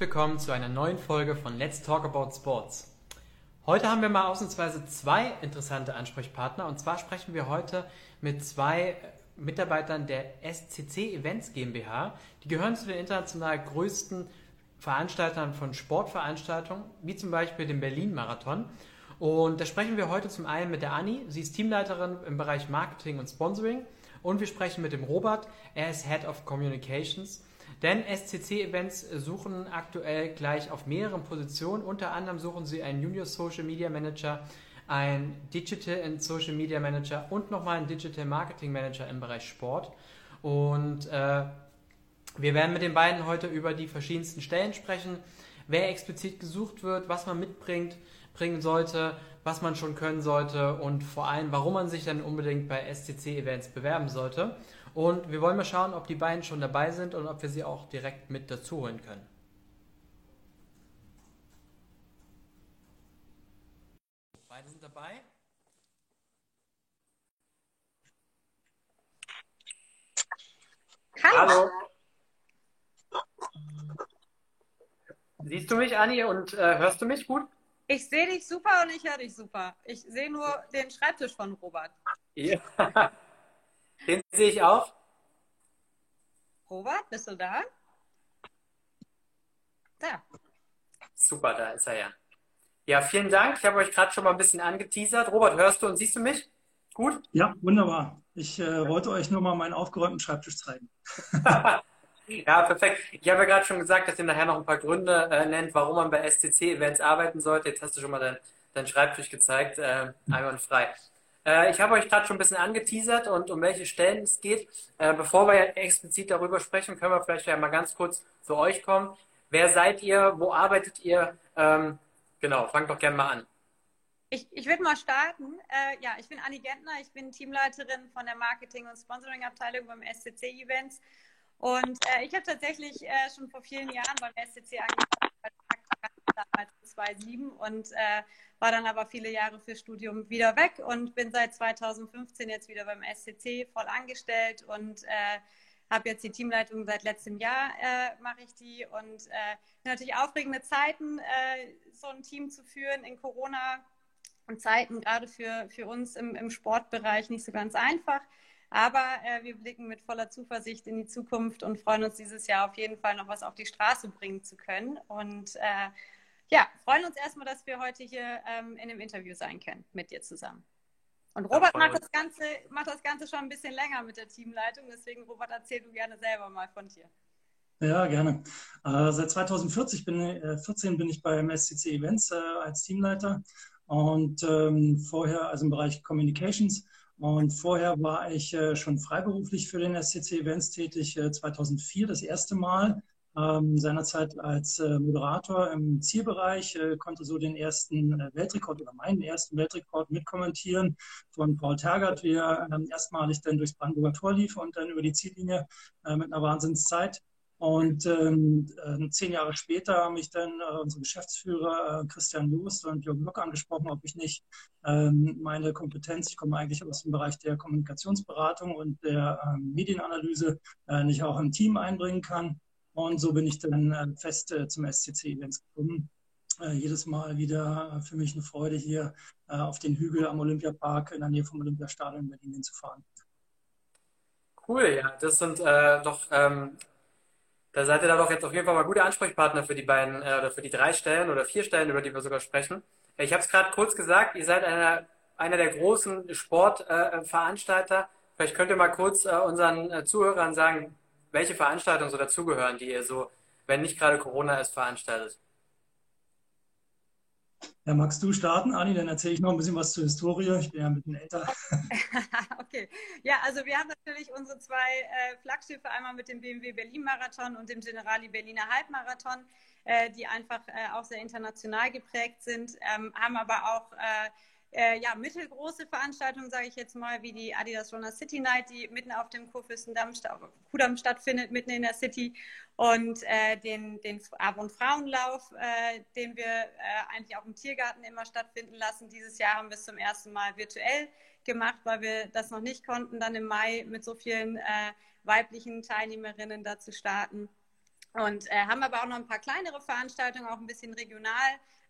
willkommen zu einer neuen Folge von Let's Talk About Sports. Heute haben wir mal ausnahmsweise zwei interessante Ansprechpartner und zwar sprechen wir heute mit zwei Mitarbeitern der SCC Events GmbH. Die gehören zu den international größten Veranstaltern von Sportveranstaltungen, wie zum Beispiel dem Berlin-Marathon. Und da sprechen wir heute zum einen mit der Anni. Sie ist Teamleiterin im Bereich Marketing und Sponsoring. Und wir sprechen mit dem Robert. Er ist Head of Communications. Denn SCC-Events suchen aktuell gleich auf mehreren Positionen. Unter anderem suchen sie einen Junior Social Media Manager, einen Digital and Social Media Manager und nochmal einen Digital Marketing Manager im Bereich Sport. Und äh, wir werden mit den beiden heute über die verschiedensten Stellen sprechen, wer explizit gesucht wird, was man mitbringt, bringen sollte, was man schon können sollte und vor allem, warum man sich dann unbedingt bei SCC-Events bewerben sollte. Und wir wollen mal schauen, ob die beiden schon dabei sind und ob wir sie auch direkt mit dazu holen können. Beide sind dabei. Hallo. Hallo. Siehst du mich, Anni, und äh, hörst du mich gut? Ich sehe dich super und ich höre dich super. Ich sehe nur den Schreibtisch von Robert. Ja. Den sehe ich auch. Robert, bist du da? Da. Super, da ist er ja. Ja, vielen Dank. Ich habe euch gerade schon mal ein bisschen angeteasert. Robert, hörst du und siehst du mich? Gut? Ja, wunderbar. Ich äh, wollte euch nur mal meinen aufgeräumten Schreibtisch zeigen. ja, perfekt. Ich habe ja gerade schon gesagt, dass ihr nachher noch ein paar Gründe äh, nennt, warum man bei SCC-Events arbeiten sollte. Jetzt hast du schon mal deinen dein Schreibtisch gezeigt. Äh, einwandfrei. Äh, ich habe euch gerade schon ein bisschen angeteasert und um welche Stellen es geht. Äh, bevor wir explizit darüber sprechen, können wir vielleicht ja mal ganz kurz zu euch kommen. Wer seid ihr? Wo arbeitet ihr? Ähm, genau, fangt doch gerne mal an. Ich, ich würde mal starten. Äh, ja, ich bin Anni Gentner, ich bin Teamleiterin von der Marketing- und Sponsoring-Abteilung beim SCC Events. Und äh, ich habe tatsächlich äh, schon vor vielen Jahren beim SCC angefangen damals 2007 und äh, war dann aber viele Jahre für Studium wieder weg und bin seit 2015 jetzt wieder beim SCC voll angestellt und äh, habe jetzt die Teamleitung seit letztem Jahr äh, mache ich die und äh, natürlich aufregende Zeiten, äh, so ein Team zu führen in Corona Zeiten, gerade für, für uns im, im Sportbereich nicht so ganz einfach. Aber äh, wir blicken mit voller Zuversicht in die Zukunft und freuen uns dieses Jahr auf jeden Fall noch was auf die Straße bringen zu können. Und äh, ja, freuen uns erstmal, dass wir heute hier ähm, in dem Interview sein können mit dir zusammen. Und Robert ja, macht, das Ganze, macht das Ganze schon ein bisschen länger mit der Teamleitung. Deswegen, Robert, erzähl du gerne selber mal von dir. Ja, gerne. Äh, seit 2014 bin, äh, 14 bin ich beim SCC Events äh, als Teamleiter und ähm, vorher, also im Bereich Communications. Und vorher war ich äh, schon freiberuflich für den SCC Events tätig, 2004 äh, das erste Mal ähm, seinerzeit als äh, Moderator im Zielbereich, äh, konnte so den ersten äh, Weltrekord oder meinen ersten Weltrekord mitkommentieren von Paul Tergert, wie er ähm, erstmalig dann durchs Brandenburger Tor lief und dann über die Ziellinie äh, mit einer Wahnsinnszeit. Und ähm, äh, zehn Jahre später haben mich dann äh, unsere Geschäftsführer äh, Christian Lust und Jürgen Lock angesprochen, ob ich nicht ähm, meine Kompetenz, ich komme eigentlich aus dem Bereich der Kommunikationsberatung und der ähm, Medienanalyse, äh, nicht auch im Team einbringen kann. Und so bin ich dann äh, fest äh, zum SCC-Events gekommen. Äh, jedes Mal wieder für mich eine Freude, hier auf den Hügel am Olympiapark in der Nähe vom Olympiastadion in Berlin hinzufahren. Cool, ja, das sind äh, doch, ähm, da seid ihr da doch jetzt auf jeden Fall mal gute Ansprechpartner für die beiden äh, oder für die drei Stellen oder vier Stellen, über die wir sogar sprechen. Ich habe es gerade kurz gesagt, ihr seid einer, einer der großen Sportveranstalter. Äh, Vielleicht könnt ihr mal kurz unseren Zuhörern sagen, welche Veranstaltungen so dazugehören, die ihr so, wenn nicht gerade Corona ist, veranstaltet? Ja, magst du starten, Anni? Dann erzähle ich noch ein bisschen was zur Historie. Ich bin ja ein bisschen älter. okay. Ja, also wir haben natürlich unsere zwei äh, Flaggschiffe, einmal mit dem BMW Berlin Marathon und dem Generali Berliner Halbmarathon, äh, die einfach äh, auch sehr international geprägt sind, ähm, haben aber auch äh, ja, mittelgroße Veranstaltungen, sage ich jetzt mal, wie die Adidas Runner City Night, die mitten auf dem Kurfürstendamm Kudamm stattfindet, mitten in der City. Und äh, den, den Abend- Frauenlauf, äh, den wir äh, eigentlich auch im Tiergarten immer stattfinden lassen. Dieses Jahr haben wir es zum ersten Mal virtuell gemacht, weil wir das noch nicht konnten, dann im Mai mit so vielen äh, weiblichen Teilnehmerinnen dazu starten. Und äh, haben aber auch noch ein paar kleinere Veranstaltungen, auch ein bisschen regional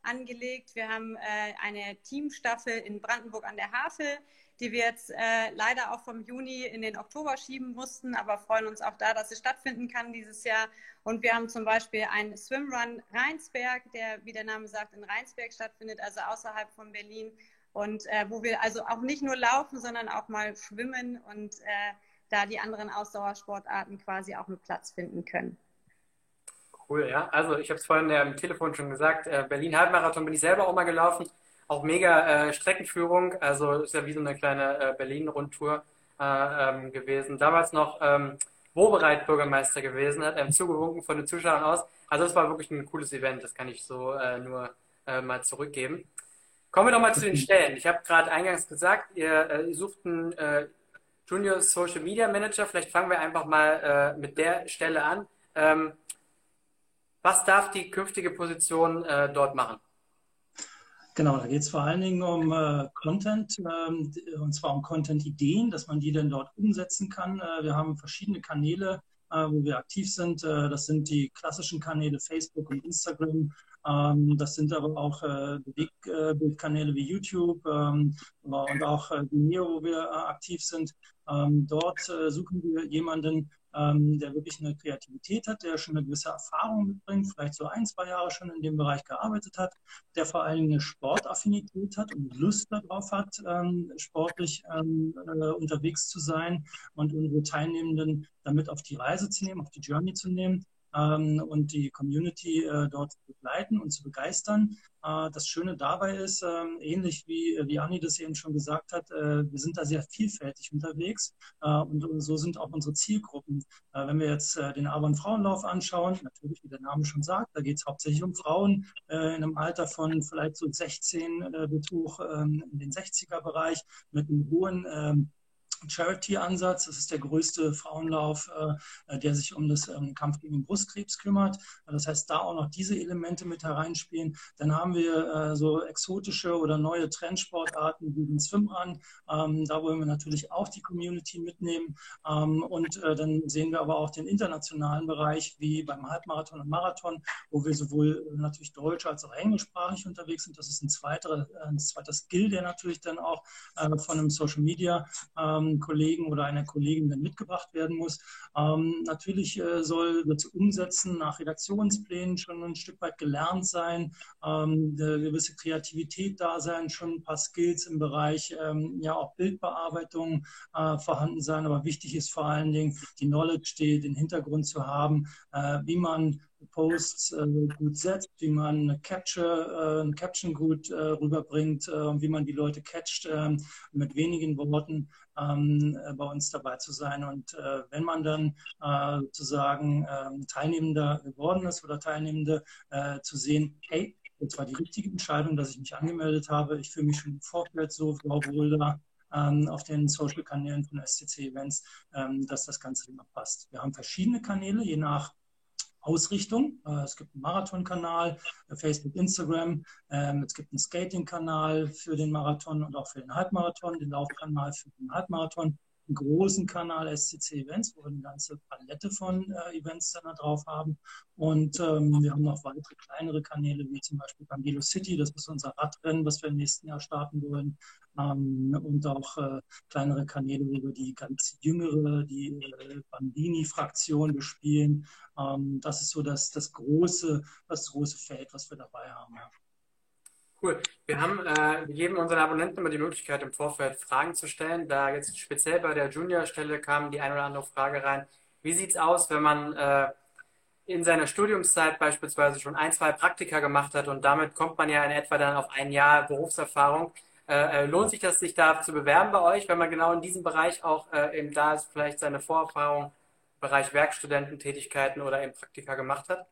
angelegt. Wir haben äh, eine Teamstaffel in Brandenburg an der Havel, die wir jetzt äh, leider auch vom Juni in den Oktober schieben mussten, aber freuen uns auch da, dass es stattfinden kann dieses Jahr. Und wir haben zum Beispiel einen Swimrun Rheinsberg, der, wie der Name sagt, in Rheinsberg stattfindet, also außerhalb von Berlin. Und äh, wo wir also auch nicht nur laufen, sondern auch mal schwimmen und äh, da die anderen Ausdauersportarten quasi auch einen Platz finden können. Cool, ja. Also ich habe es vorhin am Telefon schon gesagt, äh, Berlin Halbmarathon bin ich selber auch mal gelaufen. Auch mega äh, Streckenführung, also ist ja wie so eine kleine äh, Berlin-Rundtour äh, ähm, gewesen. Damals noch ähm, Wobereit Bürgermeister gewesen, hat einem zugewunken von den Zuschauern aus. Also es war wirklich ein cooles Event, das kann ich so äh, nur äh, mal zurückgeben. Kommen wir doch mal zu den Stellen. Ich habe gerade eingangs gesagt, ihr, ihr sucht einen Junior Social Media Manager. Vielleicht fangen wir einfach mal mit der Stelle an. Ähm, was darf die künftige Position äh, dort machen? Genau, da geht es vor allen Dingen um äh, Content, ähm, und zwar um Content-Ideen, dass man die dann dort umsetzen kann. Äh, wir haben verschiedene Kanäle, äh, wo wir aktiv sind. Äh, das sind die klassischen Kanäle Facebook und Instagram. Ähm, das sind aber auch äh, Bewegbildkanäle wie YouTube ähm, und auch Vimeo, wo wir aktiv sind. Ähm, dort suchen wir jemanden, ähm, der wirklich eine Kreativität hat, der schon eine gewisse Erfahrung mitbringt, vielleicht so ein, zwei Jahre schon in dem Bereich gearbeitet hat, der vor allen Dingen eine Sportaffinität hat und Lust darauf hat, ähm, sportlich ähm, äh, unterwegs zu sein und unsere Teilnehmenden damit auf die Reise zu nehmen, auf die Journey zu nehmen und die Community äh, dort zu begleiten und zu begeistern. Äh, das Schöne dabei ist, ähm, ähnlich wie, wie Anni das eben schon gesagt hat, äh, wir sind da sehr vielfältig unterwegs äh, und, und, so sind auch unsere Zielgruppen. Äh, wenn wir jetzt äh, den Abend Frauenlauf anschauen, natürlich, wie der Name schon sagt, da geht es hauptsächlich um Frauen in einem Alter von vielleicht so 16 bis hoch ähm, in den 60er-Bereich mit einem hohen ähm, Charity-Ansatz. Das ist der größte Frauenlauf, äh, der sich um das ähm, Kampf gegen Brustkrebs kümmert. Das heißt, da auch noch diese Elemente mit hereinspielen. Dann haben wir äh, so exotische oder neue Trendsportarten wie den Swimrun. Ähm, da wollen wir natürlich auch die Community mitnehmen. Ähm, und äh, dann sehen wir aber auch den internationalen Bereich wie beim Halbmarathon und Marathon, wo wir sowohl natürlich deutsch als auch englischsprachig unterwegs sind. Das ist ein zweiter, ein zweiter Skill, der natürlich dann auch von einem Social Media ähm, Kollegen oder einer Kollegin dann mitgebracht werden muss. Ähm, natürlich äh, soll das Umsetzen nach Redaktionsplänen schon ein Stück weit gelernt sein, ähm, eine gewisse Kreativität da sein, schon ein paar Skills im Bereich ähm, ja auch Bildbearbeitung äh, vorhanden sein. Aber wichtig ist vor allen Dingen die Knowledge, die, den Hintergrund zu haben, äh, wie man Posts äh, gut setzt, wie man eine Capture, äh, ein Caption gut äh, rüberbringt, äh, wie man die Leute catcht, ähm, mit wenigen Worten ähm, äh, bei uns dabei zu sein. Und äh, wenn man dann sozusagen ähm, Teilnehmender geworden ist oder Teilnehmende, zu sehen, hey, das war die richtige Entscheidung, dass ich mich angemeldet habe. Ich fühle mich schon Vorfeld so wohl da auf den Social-Kanälen von STC Events, dass das Ganze immer passt. Wir haben verschiedene Kanäle, je nach Ausrichtung. Äh, es gibt einen Marathon-Kanal, äh, Facebook, Instagram. Ähm, es gibt einen Skating-Kanal für den Marathon und auch für den Halbmarathon, den Laufkanal für den Halbmarathon einen großen Kanal SCC Events, wo wir eine ganze Palette von äh, Events dann da drauf haben. Und ähm, wir haben noch weitere kleinere Kanäle, wie zum Beispiel Bambino City, das ist unser Radrennen, was wir im nächsten Jahr starten wollen. Ähm, und auch kleinere Kanäle, wo wir die ganz jüngere, die Bambini-Fraktion bespielen. Ähm, das ist so das, das, große, das große Feld, was wir dabei haben. Cool. Wir haben, äh, wir geben unseren Abonnenten immer die Möglichkeit, im Vorfeld Fragen zu stellen. Da jetzt speziell bei der Junior-Stelle kam die eine oder andere Frage rein. Wie sieht es aus, wenn man äh, in seiner Studiumszeit beispielsweise schon ein, zwei Praktika gemacht hat und damit kommt man ja in etwa dann auf ein Jahr Berufserfahrung. Äh, äh lohnt sich das, sich da zu bewerben bei euch, wenn man genau in diesem Bereich auch äh, eben da ist, vielleicht seine Vorerfahrung Bereich Werkstudententätigkeiten oder eben Praktika gemacht hat?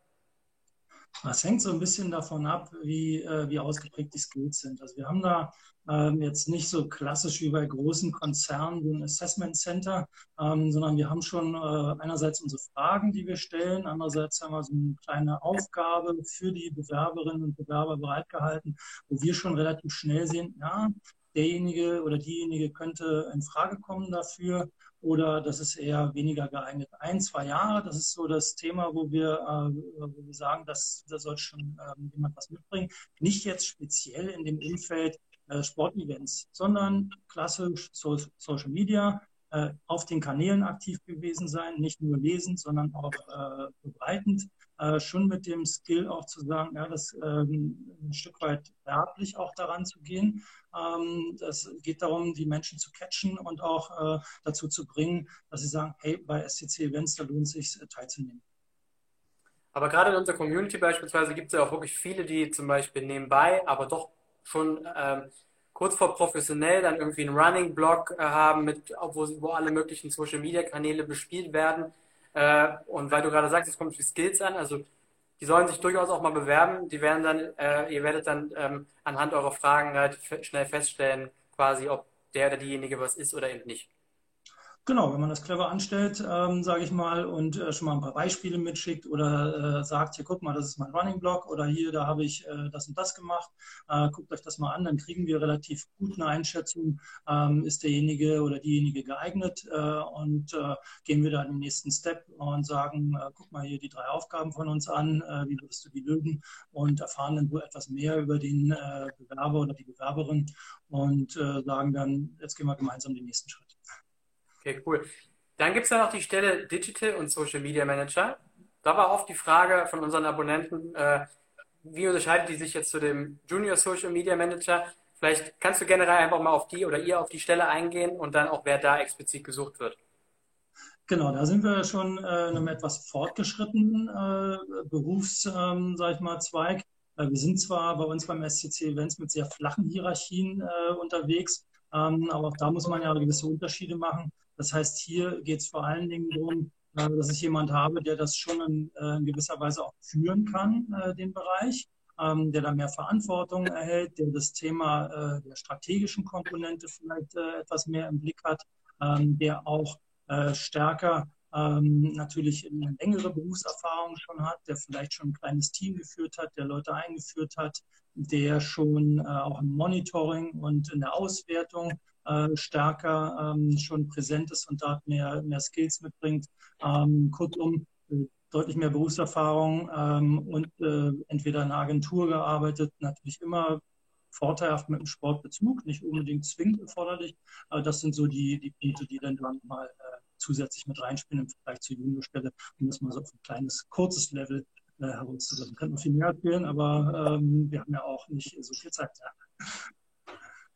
Das hängt so ein bisschen davon ab, wie, äh, wie ausgeprägt die Skills sind. Also wir haben da ähm, jetzt nicht so klassisch wie bei großen Konzernen so ein Assessment Center, ähm, sondern wir haben schon äh, einerseits unsere Fragen, die wir stellen, andererseits haben wir so eine kleine Aufgabe für die Bewerberinnen und Bewerber bereitgehalten, wo wir schon relativ schnell sehen, ja, derjenige oder diejenige könnte in Frage kommen dafür oder das ist eher weniger geeignet. Ein, zwei Jahre, das ist so das Thema, wo wir, äh, wo wir sagen, dass da soll schon ähm, jemand was mitbringen. Nicht jetzt speziell in dem Umfeld äh, Sportevents, sondern klassisch so Social Media, äh, auf den Kanälen aktiv gewesen sein, nicht nur lesen, sondern auch äh, begleitend äh, schon mit dem Skill auch zu sagen, ja, das ähm, ein Stück weit werblich auch daran zu gehen. Ähm, das geht darum, die Menschen zu catchen und auch äh, dazu zu bringen, dass sie sagen, hey, bei SCC Events, da lohnt es sich äh, teilzunehmen. Aber gerade in unserer Community beispielsweise gibt es ja auch wirklich viele, die zum Beispiel nebenbei, aber doch schon ähm, kurz vor professionell dann irgendwie einen Running-Blog äh, haben, mit, wo, wo alle möglichen Social-Media-Kanäle bespielt werden und weil du gerade sagst, es kommt die Skills an, also die sollen sich durchaus auch mal bewerben. Die werden dann, äh, ihr werdet dann ähm, anhand eurer Fragen relativ schnell feststellen, quasi, ob der oder diejenige was ist oder eben nicht. Genau, wenn man das clever anstellt, ähm, sage ich mal, und äh, schon mal ein paar Beispiele mitschickt oder äh, sagt, hier guck mal, das ist mein Running Blog oder hier, da habe ich äh, das und das gemacht, äh, guckt euch das mal an, dann kriegen wir relativ gut eine Einschätzung, ähm, ist derjenige oder diejenige geeignet äh, und äh, gehen wir dann den nächsten Step und sagen, guck mal hier die drei Aufgaben von uns an, wie würdest du die lösen und erfahren dann wohl etwas mehr über den Bewerber oder die Bewerberin und sagen dann, jetzt gehen wir gemeinsam den nächsten Schritt. Okay, cool. Dann gibt es ja noch die Stelle Digital und Social Media Manager. Da war oft die Frage von unseren Abonnenten, äh, wie unterscheidet die sich jetzt zu dem Junior Social Media Manager? Vielleicht kannst du generell einfach mal auf die oder ihr auf die Stelle eingehen und dann auch, wer da explizit gesucht wird. Genau, da sind wir schon äh, in einem etwas fortgeschrittenen äh, Berufs, ähm, sag ich mal, Zweig. Äh, wir sind zwar bei uns beim SCC Events mit sehr flachen Hierarchien äh, unterwegs, ähm, aber auch da muss man ja gewisse Unterschiede machen. Das heißt, hier geht es vor allen Dingen darum, äh, dass ich jemand habe, der das schon in, äh, in gewisser Weise auch führen kann, äh, den Bereich, ähm, der da mehr Verantwortung erhält, der das Thema der strategischen Komponente vielleicht etwas mehr im Blick hat, ähm, der auch stärker ähm, natürlich eine längere Berufserfahrung schon hat, der vielleicht schon ein kleines Team geführt hat, der Leute eingeführt hat, der schon auch im Monitoring und in der Auswertung äh, stärker ähm, schon präsent ist und dort mehr, mehr Skills mitbringt. Ähm, kurzum, äh, deutlich mehr Berufserfahrung ähm, und äh, entweder in einer Agentur gearbeitet, natürlich immer vorteilhaft mit dem Sportbezug, nicht unbedingt zwingend erforderlich. Aber das sind so die, die Punkte, die dann, dann mal äh, zusätzlich mit reinspielen im Vergleich zur Juniorstelle, um das mal so auf ein kleines, kurzes Level äh, herauszubringen. Kann man viel mehr erzählen, aber ähm, wir haben ja auch nicht so viel Zeit. Ja.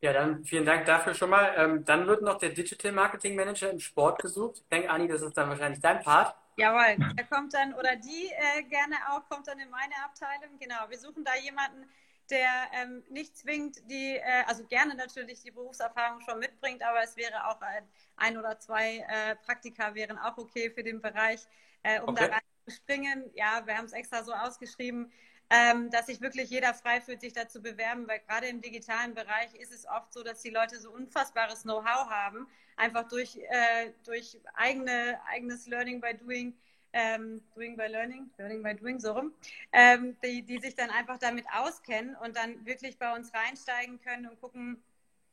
Ja, dann vielen Dank dafür schon mal. Ähm, dann wird noch der Digital Marketing Manager im Sport gesucht. Ich denke, Anni, das ist dann wahrscheinlich dein Part. Jawohl, der kommt dann, oder die äh, gerne auch, kommt dann in meine Abteilung. Genau, wir suchen da jemanden, der ähm, nicht zwingend die, äh, also gerne natürlich die Berufserfahrung schon mitbringt, aber es wäre auch ein, ein oder zwei äh, Praktika wären auch okay für den Bereich, äh, um okay. da reinzuspringen. Ja, wir haben es extra so ausgeschrieben ähm, dass sich wirklich jeder frei fühlt, sich dazu bewerben, weil gerade im digitalen Bereich ist es oft so, dass die Leute so unfassbares Know-how haben, einfach durch, äh, durch eigene, eigenes Learning by Doing, ähm, Doing by Learning, Learning by Doing, so rum, ähm, die, die sich dann einfach damit auskennen und dann wirklich bei uns reinsteigen können und gucken,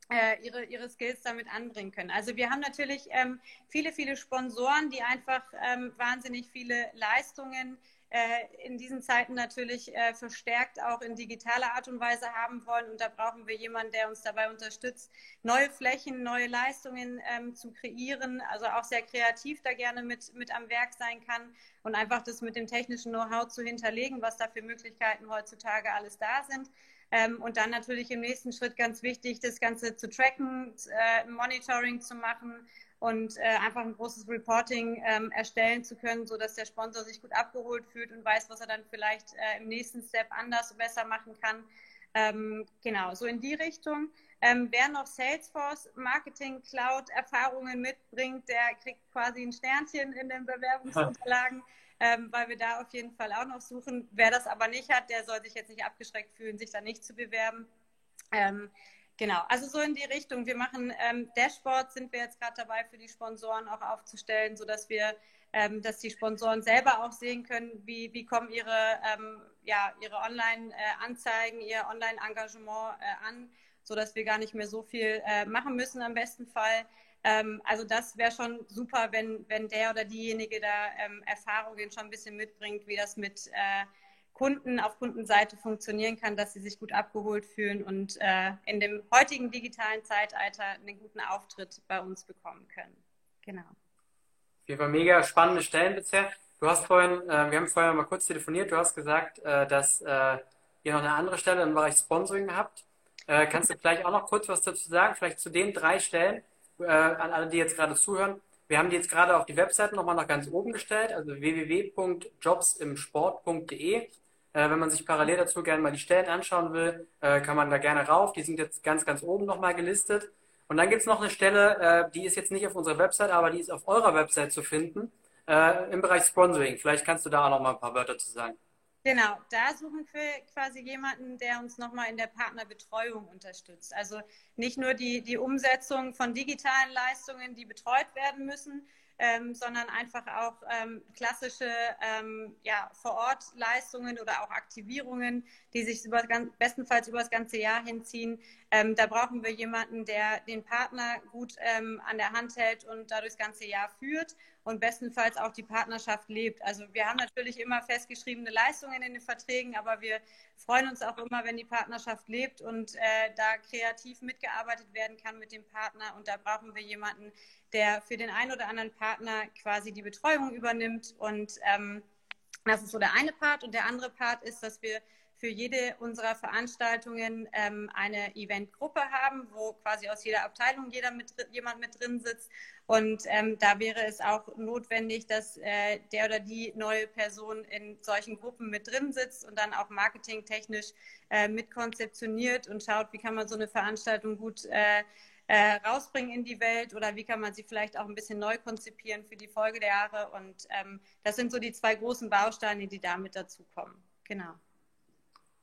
äh, ihre, ihre Skills damit anbringen können. Also wir haben natürlich ähm, viele, viele Sponsoren, die einfach ähm, wahnsinnig viele Leistungen in diesen Zeiten natürlich äh, verstärkt auch in digitaler Art und Weise haben wollen. Und da brauchen wir jemanden, der uns dabei unterstützt, neue Flächen, neue Leistungen ähm, zu kreieren. Also auch sehr kreativ da gerne mit, mit am Werk sein kann und einfach das mit dem technischen Know-how zu hinterlegen, was da für Möglichkeiten heutzutage alles da sind. Ähm, und dann natürlich im nächsten Schritt ganz wichtig, das Ganze zu tracken, äh, Monitoring zu machen und äh, einfach ein großes Reporting ähm, erstellen zu können, sodass der Sponsor sich gut abgeholt fühlt und weiß, was er dann vielleicht äh, im nächsten Step anders besser machen kann. Ähm, genau, so in die Richtung. Ähm, wer noch Salesforce Marketing Cloud Erfahrungen mitbringt, der kriegt quasi ein Sternchen in den Bewerbungsunterlagen, ähm, weil wir da auf jeden Fall auch noch suchen. Wer das aber nicht hat, der soll sich jetzt nicht abgeschreckt fühlen, sich da nicht zu bewerben. Genau, also so in die Richtung. Wir machen ähm, Dashboards, sind wir jetzt gerade dabei, für die Sponsoren auch aufzustellen, sodass wir, ähm, dass die Sponsoren selber auch sehen können, wie, wie kommen ihre, ähm, ja, ihre Online-Anzeigen, ihr Online-Engagement äh, an sodass wir gar nicht mehr so viel äh, machen müssen am besten Fall. Ähm, also das wäre schon super, wenn, wenn der oder diejenige da ähm, Erfahrungen schon ein bisschen mitbringt, wie das mit äh, Kunden auf Kundenseite funktionieren kann, dass sie sich gut abgeholt fühlen und äh, in dem heutigen digitalen Zeitalter einen guten Auftritt bei uns bekommen können. Genau. Auf jeden mega spannende Stellen bisher. Du hast vorhin, äh, wir haben vorher mal kurz telefoniert, du hast gesagt, äh, dass äh, ihr noch eine andere Stelle im Bereich Sponsoring habt. Äh, kannst du vielleicht auch noch kurz was dazu sagen, vielleicht zu den drei Stellen, äh, an alle, die jetzt gerade zuhören. Wir haben die jetzt gerade auf die Webseite nochmal nach ganz oben gestellt, also www.jobsimsport.de. Äh, wenn man sich parallel dazu gerne mal die Stellen anschauen will, äh, kann man da gerne rauf. Die sind jetzt ganz, ganz oben nochmal gelistet. Und dann gibt es noch eine Stelle, äh, die ist jetzt nicht auf unserer Website, aber die ist auf eurer Website zu finden, äh, im Bereich Sponsoring. Vielleicht kannst du da auch noch mal ein paar Wörter zu sagen. Genau, da suchen wir quasi jemanden, der uns nochmal in der Partnerbetreuung unterstützt. Also nicht nur die, die Umsetzung von digitalen Leistungen, die betreut werden müssen, ähm, sondern einfach auch ähm, klassische ähm, ja, Vor-Ort-Leistungen oder auch Aktivierungen, die sich über, bestenfalls über das ganze Jahr hinziehen. Ähm, da brauchen wir jemanden, der den Partner gut ähm, an der Hand hält und dadurch das ganze Jahr führt und bestenfalls auch die Partnerschaft lebt. Also wir haben natürlich immer festgeschriebene Leistungen in den Verträgen, aber wir freuen uns auch immer, wenn die Partnerschaft lebt und äh, da kreativ mitgearbeitet werden kann mit dem Partner. Und da brauchen wir jemanden, der für den einen oder anderen Partner quasi die Betreuung übernimmt. Und ähm, das ist so der eine Part. Und der andere Part ist, dass wir für jede unserer Veranstaltungen ähm, eine Eventgruppe haben, wo quasi aus jeder Abteilung jeder mit, jemand mit drin sitzt. Und ähm, da wäre es auch notwendig, dass äh, der oder die neue Person in solchen Gruppen mit drin sitzt und dann auch marketingtechnisch äh, mitkonzeptioniert und schaut, wie kann man so eine Veranstaltung gut äh, äh, rausbringen in die Welt oder wie kann man sie vielleicht auch ein bisschen neu konzipieren für die Folge der Jahre. Und ähm, das sind so die zwei großen Bausteine, die damit dazukommen. Genau.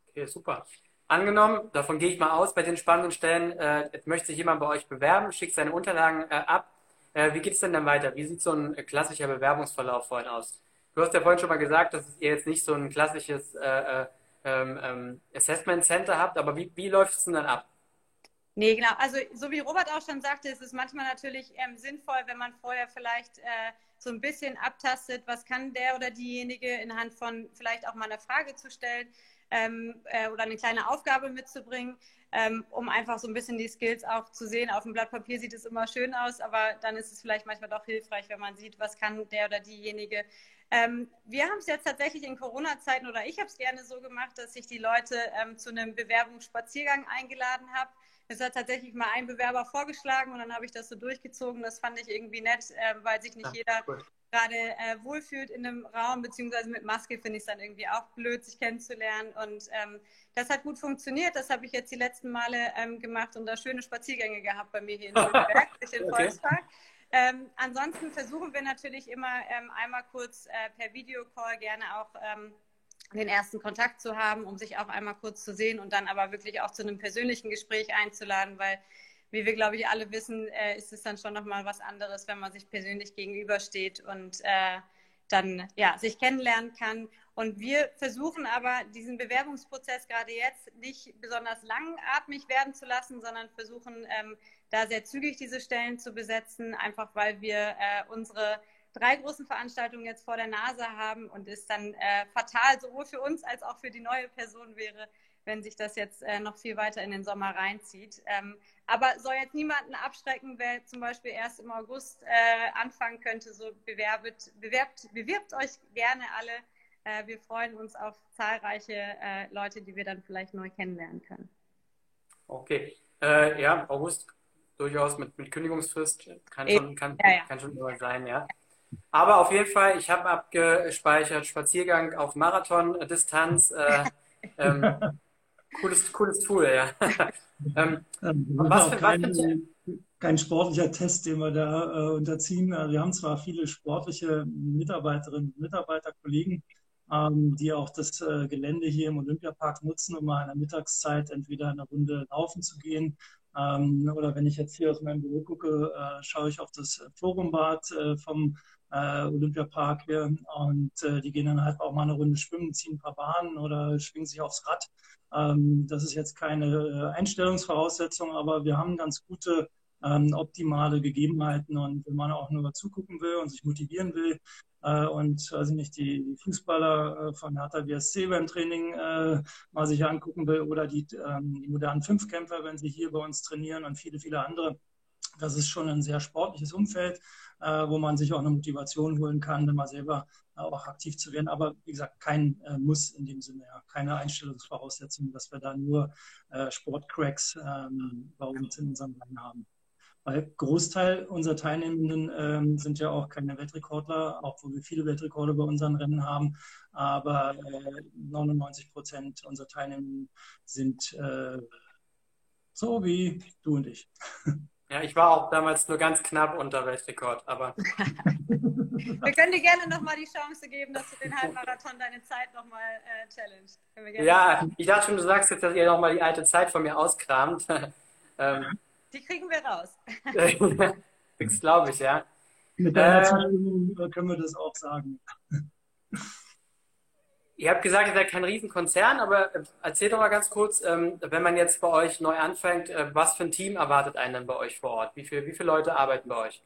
Okay, super. Angenommen, davon gehe ich mal aus, bei den spannenden Stellen, äh, jetzt möchte sich jemand bei euch bewerben, schickt seine Unterlagen äh, ab. Äh, wie geht es denn dann weiter? Wie sieht so ein klassischer Bewerbungsverlauf vorhin aus? Du hast ja vorhin schon mal gesagt, dass ihr jetzt nicht so ein klassisches äh, äh, ähm, ähm, Assessment Center habt, aber wie, wie läuft es denn dann ab? Nee, genau. Also so wie Robert auch schon sagte, ist es manchmal natürlich ähm, sinnvoll, wenn man vorher vielleicht äh, so ein bisschen abtastet, was kann der oder diejenige in Hand von vielleicht auch mal eine Frage zu stellen ähm, äh, oder eine kleine Aufgabe mitzubringen, ähm, um einfach so ein bisschen die Skills auch zu sehen. Auf dem Blatt Papier sieht es immer schön aus, aber dann ist es vielleicht manchmal doch hilfreich, wenn man sieht, was kann der oder diejenige. Ähm, wir haben es jetzt tatsächlich in Corona-Zeiten oder ich habe es gerne so gemacht, dass ich die Leute ähm, zu einem Bewerbungsspaziergang eingeladen habe. Es hat tatsächlich mal ein Bewerber vorgeschlagen und dann habe ich das so durchgezogen. Das fand ich irgendwie nett, äh, weil sich nicht ja, jeder gut gerade äh, wohlfühlt in einem Raum, beziehungsweise mit Maske finde ich es dann irgendwie auch blöd, sich kennenzulernen. Und ähm, das hat gut funktioniert. Das habe ich jetzt die letzten Male ähm, gemacht und da schöne Spaziergänge gehabt bei mir hier in Nürnberg, in okay. Volkspark. Ähm, ansonsten versuchen wir natürlich immer ähm, einmal kurz äh, per Videocall gerne auch ähm, den ersten Kontakt zu haben, um sich auch einmal kurz zu sehen und dann aber wirklich auch zu einem persönlichen Gespräch einzuladen, weil wie wir, glaube ich, alle wissen, äh, ist es dann schon nochmal was anderes, wenn man sich persönlich gegenübersteht und äh, dann ja, sich kennenlernen kann. Und wir versuchen aber, diesen Bewerbungsprozess gerade jetzt nicht besonders langatmig werden zu lassen, sondern versuchen, ähm, da sehr zügig diese Stellen zu besetzen, einfach weil wir äh, unsere drei großen Veranstaltungen jetzt vor der Nase haben und es dann äh, fatal sowohl für uns als auch für die neue Person wäre, wenn sich das jetzt äh, noch viel weiter in den Sommer reinzieht. Ähm, aber soll jetzt niemanden abschrecken, wer zum Beispiel erst im August äh, anfangen könnte, so bewerbet, bewerbt, bewirbt euch gerne alle. Äh, wir freuen uns auf zahlreiche äh, Leute, die wir dann vielleicht neu kennenlernen können. Okay, äh, ja, August durchaus mit, mit Kündigungsfrist kann schon, kann, ja, ja. kann schon immer sein, ja. Aber auf jeden Fall, ich habe abgespeichert Spaziergang auf Marathon-Distanz. Äh, ähm, Cooles, cooles Tool, ja. ähm, was, für, kein, was für... kein sportlicher Test, den wir da äh, unterziehen. Wir haben zwar viele sportliche Mitarbeiterinnen und Mitarbeiter, Kollegen, ähm, die auch das äh, Gelände hier im Olympiapark nutzen, um mal in der Mittagszeit entweder eine Runde laufen zu gehen. Ähm, oder wenn ich jetzt hier aus meinem Büro gucke, äh, schaue ich auf das Forumbad äh, vom äh, Olympiapark hier und äh, die gehen dann halt auch mal eine Runde schwimmen, ziehen ein paar Bahnen oder schwingen sich aufs Rad Ähm, das ist jetzt keine äh, Einstellungsvoraussetzung, aber wir haben ganz gute ähm, optimale Gegebenheiten und wenn man auch nur zugucken will und sich motivieren will äh, und ich nicht, die Fußballer äh, von Hertha BSC beim Training äh, mal sich angucken will oder die, ähm, die modernen Fünfkämpfer, wenn sie hier bei uns trainieren und viele, viele andere. Das ist schon ein sehr sportliches Umfeld, äh, wo man sich auch eine Motivation holen kann, dann mal selber auch aktiv zu werden. Aber wie gesagt, kein äh, Muss in dem Sinne, ja. keine Einstellungsvoraussetzung, dass wir da nur äh, Sportcracks ähm, bei uns in unserem Land haben. Weil Großteil unserer Teilnehmenden ähm, sind ja auch keine Weltrekordler, auch wo wir viele Weltrekorde bei unseren Rennen haben. Aber äh, 99 Prozent unserer Teilnehmenden sind äh, so wie du und ich. Ja, ich war auch damals nur ganz knapp unter Weltrekord, aber. wir können dir gerne nochmal die Chance geben, dass du den Halbmarathon deine Zeit nochmal äh, challenged. Ja, ich dachte schon, du sagst jetzt, dass ihr nochmal die alte Zeit von mir auskramt. ähm, die kriegen wir raus. das glaube ich, ja. Mit deiner ähm, Zustimmung können wir das auch sagen. Ihr habt gesagt, ihr seid kein Riesenkonzern, aber äh, erzählt doch mal ganz kurz, ähm, wenn man jetzt bei euch neu anfängt, äh, was für ein Team erwartet einen dann bei euch vor Ort? Wie, viel, wie viele Leute arbeiten bei euch?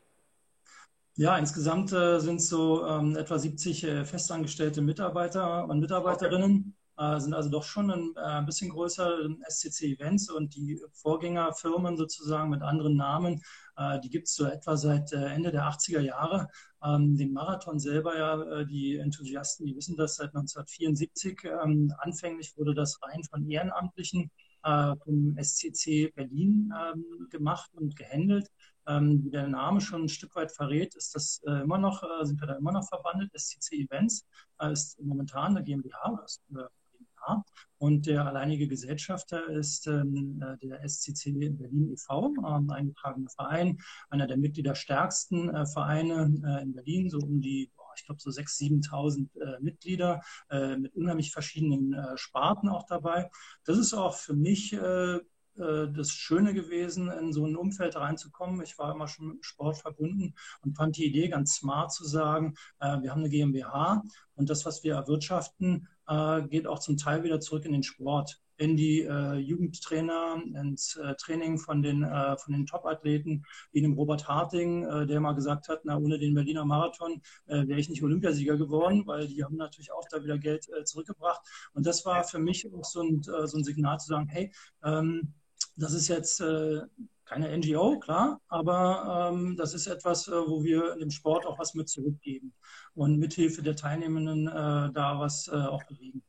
Ja, insgesamt äh, sind es so ähm, etwa 70 äh, festangestellte Mitarbeiter und Mitarbeiterinnen. Okay. Sind also doch schon ein bisschen größer SCC Events und die Vorgängerfirmen sozusagen mit anderen Namen die gibt es so etwa seit äh, Ende der 80er Jahre. Ähm, den Marathon selber ja, äh, die Enthusiasten, die wissen das seit 1974. Ähm, anfänglich wurde das rein von Ehrenamtlichen vom SCC Berlin ähm, gemacht und gehandelt. wie der Name schon ein Stück weit verrät, ist das immer noch, sind wir da immer noch verbandet. SCC Events ist momentan eine GmbH oder ist und der alleinige Gesellschafter ist ähm, äh, der SCC Berlin e.V., ähm, eingetragener Verein, einer der mitgliederstärksten äh, Vereine äh, in Berlin, so um die ich glaube, so 6.000, 7.000 äh, Mitglieder äh, mit unheimlich verschiedenen äh, Sparten auch dabei. Das ist auch für mich äh, das Schöne gewesen, in so ein Umfeld reinzukommen. Ich war immer schon mit dem Sport verbunden und fand die Idee ganz smart zu sagen, äh, wir haben eine GmbH und das, was wir erwirtschaften, äh, geht auch zum Teil wieder zurück in den Sport, in die äh, Jugendtrainer, ins äh, Training von den, von den Top-Athleten, wie dem Robert Harting, der mal gesagt hat, na, ohne den Berliner Marathon wäre ich nicht Olympiasieger geworden, weil die haben natürlich auch da wieder Geld zurückgebracht. Und das war für mich auch so ein, so ein Signal zu sagen, hey, ähm, das ist jetzt keine NGO, klar, aber ähm, das ist etwas, äh, wo wir dem Sport auch was mit zurückgeben und mithilfe der Teilnehmenden äh, da was äh, auch bewegen.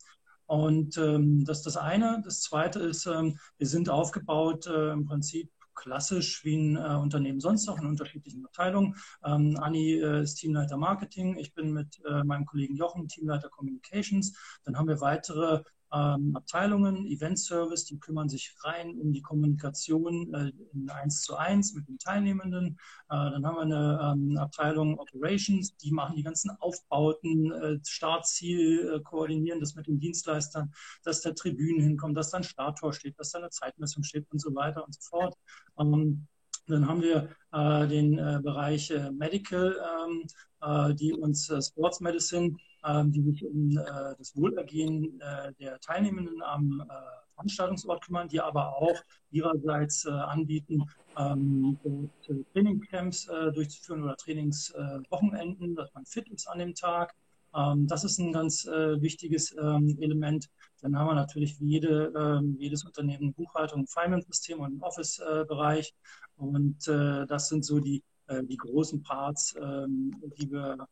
Und ähm, das ist das eine. Das zweite ist, ähm, wir sind aufgebaut äh, im Prinzip klassisch wie ein äh, Unternehmen sonst auch in unterschiedlichen Abteilungen. Ähm, Anni äh, ist Teamleiter Marketing, ich bin mit äh, meinem Kollegen Jochen Teamleiter Communications. Dann haben wir weitere ähm, Abteilungen, Event Service, die kümmern sich rein um die Kommunikation äh, in 1 zu 1 mit den Teilnehmenden. Äh, dann haben wir eine ähm, Abteilung Operations, die machen die ganzen Aufbauten, äh, Startziel äh, koordinieren das mit den Dienstleistern, dass der Tribünen hinkommt, dass dann Starttor steht, dass da eine Zeitmessung steht und so weiter und so fort. Ähm, dann haben wir äh, den äh, Bereich Medical, ähm, äh, die uns Sports Medicine die sich um äh, das Wohlergehen äh, der Teilnehmenden am äh, Veranstaltungsort kümmern, die aber auch ihrerseits anbieten, ähm, Trainingcamps durchzuführen oder Trainingswochenenden, dass man fit ist an dem Tag. Ähm, das ist ein ganz wichtiges Element. Dann haben wir natürlich wie jede, jedes Unternehmen Buchhaltung, Finance-System und Office-Bereich. Und das sind so die, die großen Parts, die wir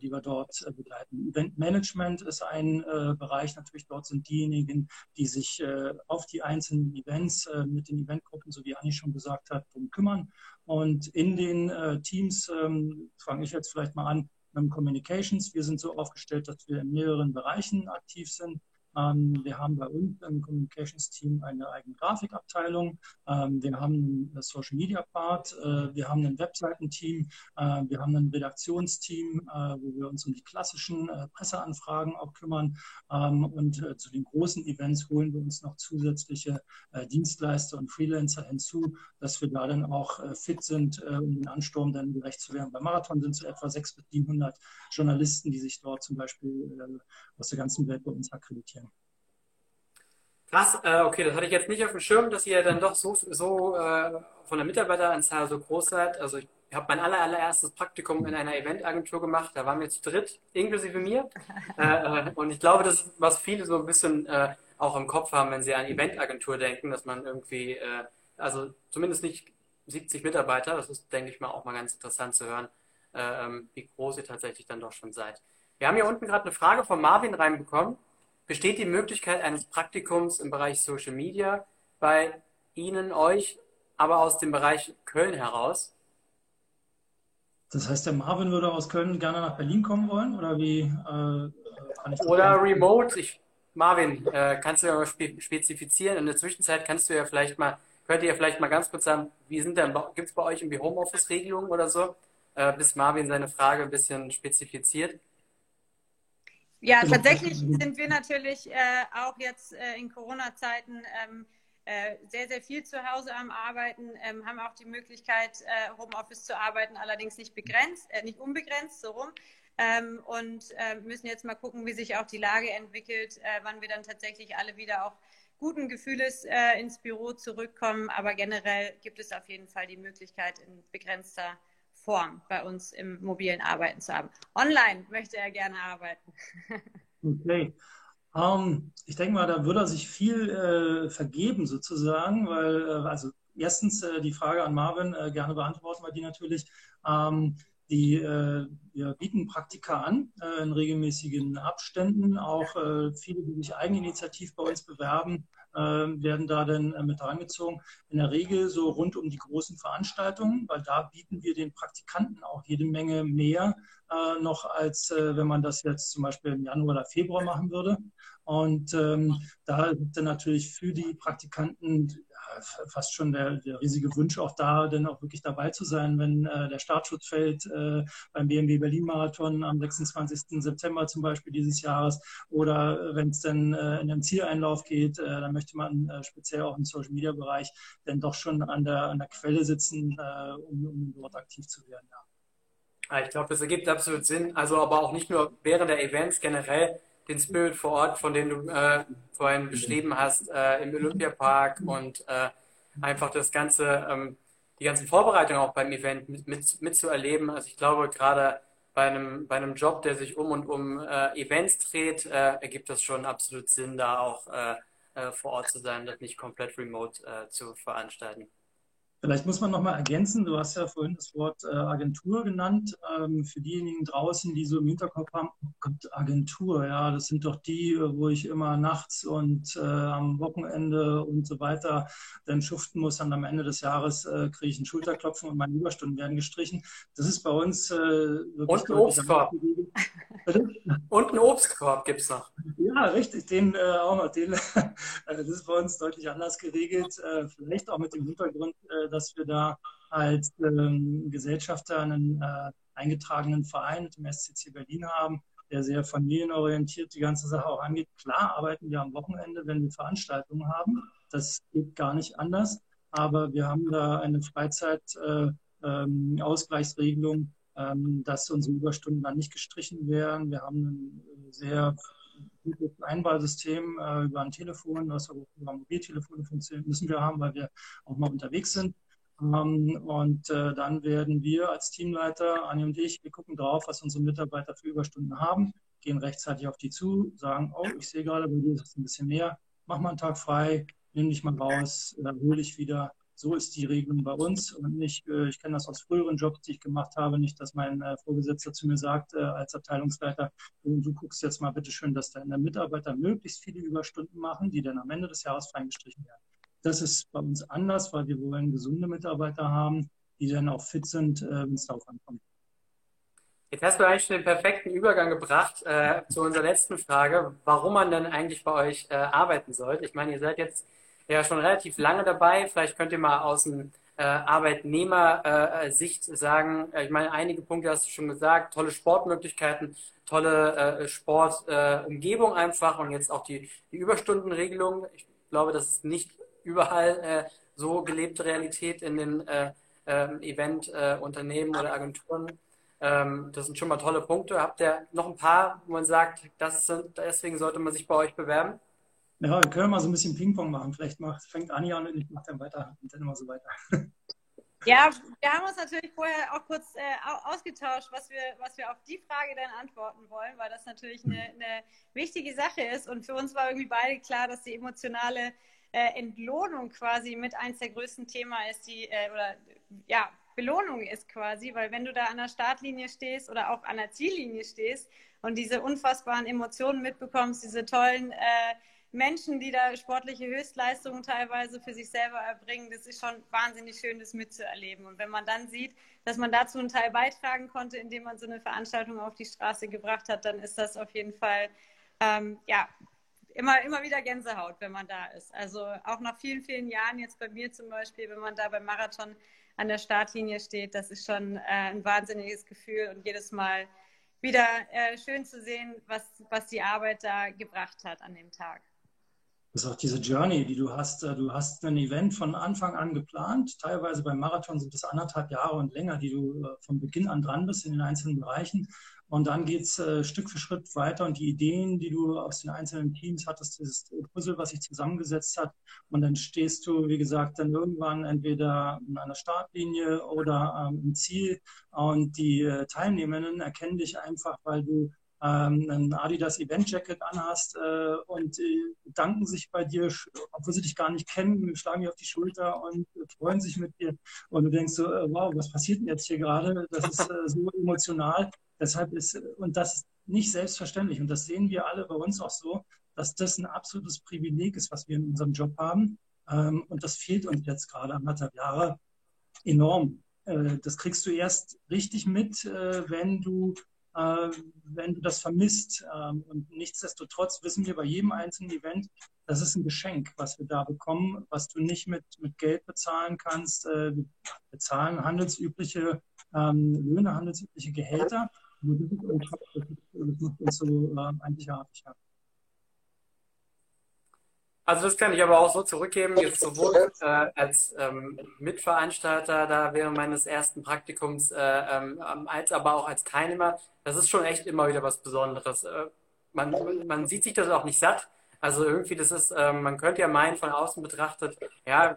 die wir dort äh, begleiten. Eventmanagement ist ein äh, Bereich, natürlich dort sind diejenigen, die sich auf die einzelnen Events mit den Eventgruppen, so wie Anni schon gesagt hat, darum kümmern. Und in den Teams ähm, fange ich jetzt vielleicht mal an mit Communications. Wir sind so aufgestellt, dass wir in mehreren Bereichen aktiv sind. Wir haben bei uns im Communications Team eine eigene Grafikabteilung. Ähm, wir haben das Social Media Part. Äh, wir haben ein Webseitenteam. Äh, wir haben ein Redaktionsteam, äh, wo wir uns um die klassischen Presseanfragen auch kümmern. Ähm, und zu den großen Events holen wir uns noch zusätzliche Dienstleister und Freelancer hinzu, dass wir da dann auch fit sind, um den Ansturm dann gerecht zu werden. Beim Marathon sind es etwa 600 bis 700 Journalisten, die sich dort zum Beispiel aus der ganzen Welt bei uns akkreditieren. Krass, äh, okay, das hatte ich jetzt nicht auf dem Schirm, dass ihr dann doch so, so äh, von der Mitarbeiteranzahl so groß seid. Also ich habe mein aller, allererstes Praktikum in einer Eventagentur gemacht. Da waren wir zu dritt, inklusive mir. Äh, und ich glaube, das ist, was viele so ein bisschen äh, auch im Kopf haben, wenn sie an Eventagentur denken, dass man irgendwie, äh, also zumindest nicht 70 Mitarbeiter, das ist, denke ich mal, auch mal ganz interessant zu hören, äh, ähm, wie groß ihr tatsächlich dann doch schon seid. Wir haben hier unten gerade eine Frage von Marvin reinbekommen. Besteht die Möglichkeit eines Praktikums im Bereich Social Media bei Ihnen, euch, aber aus dem Bereich Köln heraus? Das heißt, der Marvin würde aus Köln gerne nach Berlin kommen wollen? Oder wie? Äh, oder remote. Ich, Marvin, äh, kannst du ja mal spe spezifizieren? In der Zwischenzeit kannst du ja vielleicht mal, könnt ihr ja vielleicht mal ganz kurz sagen, wie sind denn, gibt es bei euch irgendwie Homeoffice-Regelungen oder so? Äh, bis Marvin seine Frage ein bisschen spezifiziert. Ja, genau. tatsächlich sind wir natürlich äh, auch jetzt äh, in Corona-Zeiten ähm, äh, sehr, sehr viel zu Hause am Arbeiten, ähm, haben auch die Möglichkeit, äh, Homeoffice zu arbeiten, allerdings nicht begrenzt, äh, nicht unbegrenzt, so rum. Ähm, und äh, müssen jetzt mal gucken, wie sich auch die Lage entwickelt, wann wir dann tatsächlich alle wieder auch guten Gefühles ins Büro zurückkommen. Aber generell gibt es auf jeden Fall die Möglichkeit, in begrenzter Form bei uns im mobilen Arbeiten zu haben. Online möchte er gerne arbeiten. Okay. Um, ähm, ich denke mal, da würde er sich viel äh, vergeben sozusagen, weil, äh, also erstens äh, die Frage an Marvin äh, gerne beantworten wir die natürlich. Ähm, die, äh, wir bieten Praktika an äh, in regelmäßigen Abständen. Auch viele, die sich eigeninitiativ bei uns bewerben, werden da dann mit reingezogen. In der Regel so rund um die großen Veranstaltungen, weil da bieten wir den Praktikanten auch jede Menge mehr äh, noch, als äh, wenn man das jetzt zum Beispiel im Januar oder Februar machen würde. Und ähm, da ist dann natürlich für die Praktikanten fast schon der, der, riesige Wunsch auch da, dann auch wirklich dabei zu sein, wenn äh, der Startschuss fällt äh, beim BMW Berlin Marathon am 26. September zum Beispiel dieses Jahres oder wenn es dann äh, in den Zieleinlauf geht, äh, dann möchte man äh, speziell auch im Social Media Bereich dann doch schon an der, an der Quelle sitzen, äh, um, um dort aktiv zu werden. Ja. Ah, ich glaube, das ergibt absolut Sinn. Also aber auch nicht nur während der Events generell den Spirit vor Ort, von dem du äh, vorhin beschrieben hast, äh, im Olympiapark und äh, einfach das ganze, ähm, die ganzen Vorbereitungen auch beim Event mit, mit, mitzuerleben. Also ich glaube, gerade bei einem, bei einem Job, der sich um und um äh, Events dreht, äh, ergibt das schon absolut Sinn, da auch äh, vor Ort zu sein, das nicht komplett remote zu veranstalten. Vielleicht muss man noch mal ergänzen, du hast ja vorhin das Wort äh, Agentur genannt. Ähm, für diejenigen draußen, die so im Hinterkopf haben, oh Gott, Agentur, ja, das sind doch die, wo ich immer nachts und äh, am Wochenende und so weiter dann schuften muss und am Ende des Jahres äh, kriege ich einen Schulterklopfen und meine Überstunden werden gestrichen. Das ist bei uns äh, wirklich. Und ein Obstkorb. und ein Obstkorb gibt es noch. Ja, richtig, den äh, auch noch. Den, das ist bei uns deutlich anders geregelt. Äh, vielleicht auch mit dem Hintergrund, dass wir da als ähm, Gesellschafter einen äh, eingetragenen Verein dem SCC Berlin haben, der sehr familienorientiert die ganze Sache auch angeht. Klar arbeiten wir am Wochenende, wenn wir Veranstaltungen haben. Das geht gar nicht anders. Aber wir haben da eine Freizeit-Ausgleichsregelung, äh, ähm, dass unsere Überstunden dann nicht gestrichen werden. Wir haben ein äh, sehr gutes Einwahlsystem äh, über ein Telefon, was auch über Mobiltelefone funktioniert, müssen wir haben, weil wir auch mal unterwegs sind. Ähm, und äh, dann werden wir als Teamleiter, Anni und ich, wir gucken drauf, was unsere Mitarbeiter für Überstunden haben, gehen rechtzeitig auf die zu, sagen, oh, ich sehe gerade, bei dir ist es ein bisschen mehr, mach mal einen Tag frei, nimm dich mal raus, dann hol dich wieder so ist die Regelung bei uns und nicht, äh, ich kenne das aus früheren Jobs, die ich gemacht habe, nicht, dass mein äh, Vorgesetzter zu mir sagt, äh, als Abteilungsleiter, du, du guckst jetzt mal bitte schön, dass deine Mitarbeiter möglichst viele Überstunden machen, die dann am Ende des Jahres freigestrichen werden. Das ist bei uns anders, weil wir wollen gesunde Mitarbeiter haben, die dann auch fit sind, wenn es darauf ankommt. Jetzt hast du eigentlich schon den perfekten Übergang gebracht äh, zu unserer letzten Frage, warum man denn eigentlich bei euch äh, arbeiten sollte. Ich meine, ihr seid jetzt ja schon relativ lange dabei. Vielleicht könnt ihr mal aus dem äh, Arbeitnehmer-Sicht äh, sagen, äh, ich meine, einige Punkte hast du schon gesagt, tolle Sportmöglichkeiten, tolle äh, Sportumgebung einfach und jetzt auch die, die Überstundenregelung. Ich glaube, das ist nicht überall äh, so gelebte Realität in den äh, ähm, Event-Unternehmen oder Agenturen. Ähm, das sind schon mal tolle Punkte. Habt ihr noch ein paar, wo man sagt, das sind, deswegen sollte man sich bei euch bewerben? Ja, wir können mal so ein bisschen Ping-Pong machen. Vielleicht macht, fängt Anja an und ich mache dann weiter und dann immer so weiter. Ja, wir haben uns natürlich vorher auch kurz äh, ausgetauscht, was wir, was wir auf die Frage dann antworten wollen, weil das natürlich eine, eine wichtige Sache ist. Und für uns war irgendwie beide klar, dass die emotionale äh, Entlohnung quasi mit eins der größten Themen ist, die, äh, oder ja, Belohnung ist quasi, weil wenn du da an der Startlinie stehst oder auch an der Ziellinie stehst und diese unfassbaren Emotionen mitbekommst, diese tollen äh, Menschen, die da sportliche Höchstleistungen teilweise für sich selber erbringen, das ist schon wahnsinnig schön, das mitzuerleben. Und wenn man dann sieht, dass man dazu einen Teil beitragen konnte, indem man so eine Veranstaltung auf die Straße gebracht hat, dann ist das auf jeden Fall ähm, ja, immer, immer wieder Gänsehaut, wenn man da ist. Also auch nach vielen, vielen Jahren, jetzt bei mir zum Beispiel, wenn man da beim Marathon an der Startlinie steht, das ist schon äh, ein wahnsinniges Gefühl und jedes Mal wieder äh, schön zu sehen, was, was die Arbeit da gebracht hat an dem Tag. Das ist auch diese Journey, die du hast. Äh, du hast ein Event von Anfang an geplant. Teilweise beim Marathon sind es anderthalb Jahre und länger, die du äh, von Beginn an dran bist in den einzelnen Bereichen. Und dann geht es äh, Stück für Schritt weiter und die Ideen, die du aus den einzelnen Teams hattest, dieses Puzzle, was sich zusammengesetzt hat. Und dann stehst du, wie gesagt, dann irgendwann entweder an einer Startlinie oder ähm, im Ziel. Und die Teilnehmenden erkennen dich einfach, weil du ähm, ein Adidas Event Jacket anhast äh, und äh, sich bei dir, obwohl sie dich gar nicht kennen, schlagen dir auf die Schulter und äh, freuen sich mit dir. Und du denkst so, äh, wow, was passiert denn jetzt hier gerade? Das ist äh, so emotional. Deshalb ist, und das ist nicht selbstverständlich. Und das sehen wir alle bei uns auch so, dass das ein absolutes Privileg ist, was wir in unserem Job haben. Ähm, und das fehlt uns jetzt gerade anderthalb Jahre enorm. Äh, das kriegst du erst richtig mit, äh, wenn du äh, wenn du das vermisst. Ähm, und nichtsdestotrotz wissen wir bei jedem einzelnen Event, das ist ein Geschenk, was wir da bekommen, was du nicht mit, mit Geld bezahlen kannst. wir bezahlen handelsübliche ähm, Löhne, handelsübliche Gehälter. Das, macht uns so äh, einzigartig. Ja. Also das kann ich aber auch so zurückgeben, jetzt sowohl äh, als ähm, Mitveranstalter da während meines ersten Praktikums, äh, ähm, als aber auch als Teilnehmer. Das ist schon echt immer wieder was Besonderes. Äh, man, man sieht sich das auch nicht satt. Also irgendwie, das ist, ähm, man könnte ja meinen, von außen betrachtet, ja,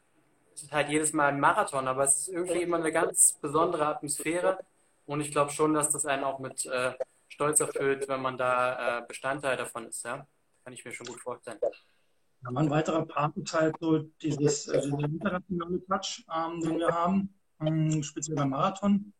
es ist halt jedes Mal ein Marathon, aber es ist irgendwie immer eine ganz besondere Atmosphäre. Und ich glaube schon, dass das einen auch mit äh, Stolz erfüllt, wenn man da äh, Bestandteil davon ist. Ja? Kann ich mir schon gut vorstellen. Ja, ein weiterer Part ist halt so dieses, äh, dieser internationale Touch, ähm, den wir haben, ähm, speziell beim Marathon.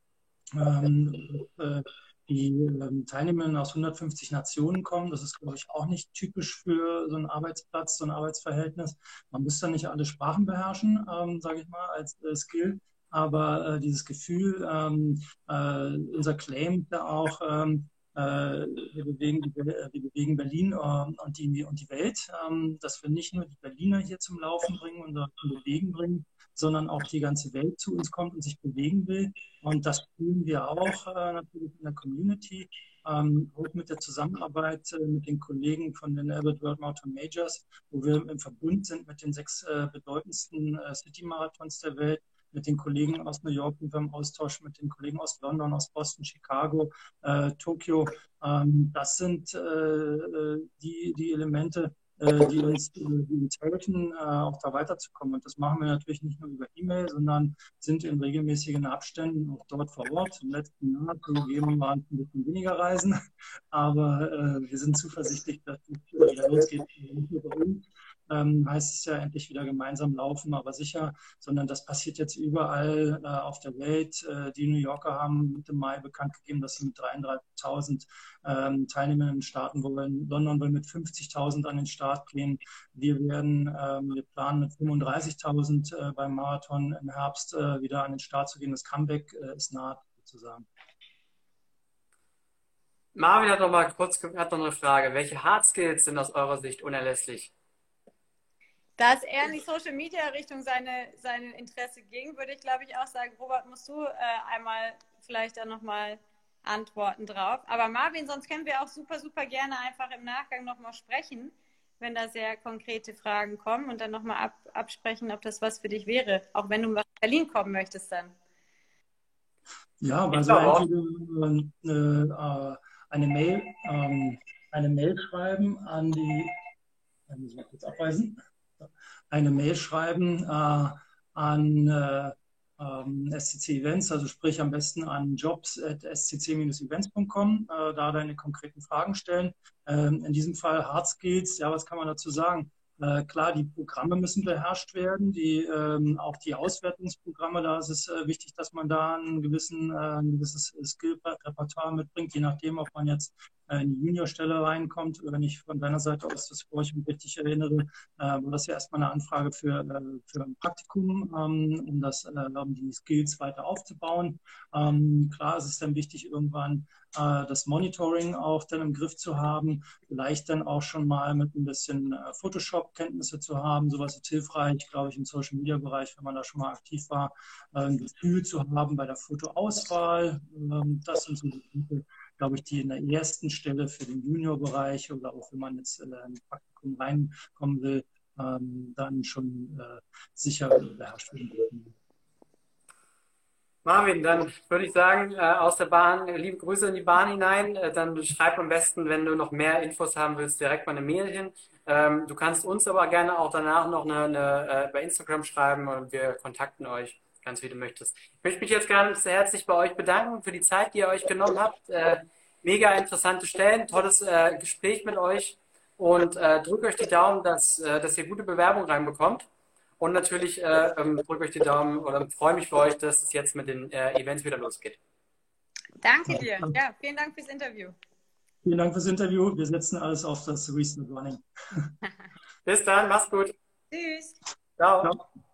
Ähm, äh, die ähm, Teilnehmerinnen aus 150 Nationen kommen. Das ist, glaube ich, auch nicht typisch für so einen Arbeitsplatz, so ein Arbeitsverhältnis. Man muss da nicht alle Sprachen beherrschen, ähm, sage ich mal, als äh, Skill. Aber äh, dieses Gefühl, ähm, äh, unser Claim ja auch, ähm, äh, wir, bewegen, wir bewegen Berlin äh, und, die, und die Welt, ähm, dass wir nicht nur die Berliner hier zum Laufen bringen und zum Bewegen bringen, sondern auch die ganze Welt zu uns kommt und sich bewegen will. Und das fühlen wir auch äh, natürlich in der Community, ähm, auch mit der Zusammenarbeit äh, mit den Kollegen von den Albert World Marathon Majors, wo wir im Verbund sind mit den sechs äh, bedeutendsten äh, City-Marathons der Welt mit den Kollegen aus New York, sind wir im Austausch mit den Kollegen aus London, aus Boston, Chicago, äh, Tokio. Ähm, das sind äh, die, die Elemente, äh, die, uns, die uns helfen, äh, auch da weiterzukommen. Und das machen wir natürlich nicht nur über E-Mail, sondern sind in regelmäßigen Abständen auch dort vor Ort. Im letzten Jahr zugegeben waren ein bisschen weniger Reisen, aber äh, wir sind zuversichtlich, dass es wieder losgeht. Nicht nur bei uns, ähm, heißt es ja endlich wieder gemeinsam laufen, aber sicher, sondern das passiert jetzt überall äh, auf der Welt. Äh, die New Yorker haben Mitte Mai bekannt gegeben, dass sie mit 33.000 ähm, Teilnehmern starten wollen. London will mit 50.000 an den Start gehen. Wir werden, ähm, wir planen mit 35.000 äh, beim Marathon im Herbst äh, wieder an den Start zu gehen. Das Comeback äh, ist nahe sozusagen. Marvin hat noch mal kurz hat noch eine Frage. Welche Hard Skills sind aus eurer Sicht unerlässlich? Da es eher in die Social Media Richtung seine, seine Interesse ging, würde ich glaube ich auch sagen, Robert, musst du äh, einmal vielleicht da nochmal antworten drauf. Aber Marvin, sonst können wir auch super, super gerne einfach im Nachgang nochmal sprechen, wenn da sehr konkrete Fragen kommen und dann nochmal ab, absprechen, ob das was für dich wäre, auch wenn du nach Berlin kommen möchtest dann. Ja, also entweder äh, äh, eine Mail, ähm, eine Mail schreiben an die muss mal kurz abweisen, eine Mail schreiben äh, an äh, ähm, SCC Events, also sprich am besten an jobs.scc-events.com, äh, da deine konkreten Fragen stellen. Ähm, in diesem Fall Hard Skills, ja, was kann man dazu sagen? Äh, klar, die Programme müssen beherrscht werden, die, ähm, auch die Auswertungsprogramme, da ist es äh, wichtig, dass man da einen gewissen, äh, ein gewisses Skill-Repertoire mitbringt, je nachdem, ob man jetzt äh, in die Juniorstelle reinkommt. Wenn ich von deiner Seite aus das ich mich richtig erinnere, äh, war das ja erstmal eine Anfrage für, äh, für ein Praktikum, ähm, um, das, um die Skills weiter aufzubauen. Ähm, klar, es ist dann wichtig, irgendwann das Monitoring auch dann im Griff zu haben, vielleicht dann auch schon mal mit ein bisschen Photoshop-Kenntnisse zu haben. Sowas ist hilfreich, glaube ich, im Social-Media-Bereich, wenn man da schon mal aktiv war, ein Gefühl zu haben bei der Fotoauswahl. Ähm, das sind so die glaube ich, die in der ersten Stelle für den Juniorbereich oder auch wenn man jetzt in ein Praktikum reinkommen will, ähm, dann schon äh, sicher beherrscht werden. Marvin, dann würde ich sagen, äh, aus der Bahn, liebe Grüße in die Bahn hinein. Äh, dann schreib am besten, wenn du noch mehr Infos haben willst, direkt mal eine Mail hin. Ähm, du kannst uns aber gerne auch danach noch eine, eine äh, bei Instagram schreiben und wir kontakten euch ganz wie du möchtest. Ich möchte mich jetzt ganz herzlich bei euch bedanken für die Zeit, die ihr euch genommen habt. Äh, mega interessante Stellen, tolles äh, Gespräch mit euch und äh, drückt euch die Daumen, dass, äh, dass ihr gute Bewerbung reinbekommt. Und natürlich äh, ähm, drückt euch die Daumen oder freue mich für euch, dass es jetzt mit den äh, Events wieder losgeht. Danke dir. Ja, vielen Dank fürs Interview. Vielen Dank fürs Interview. Wir setzen alles auf das Restart Running. Bis dann, mach's gut. Tschüss. Ciao. Ciao.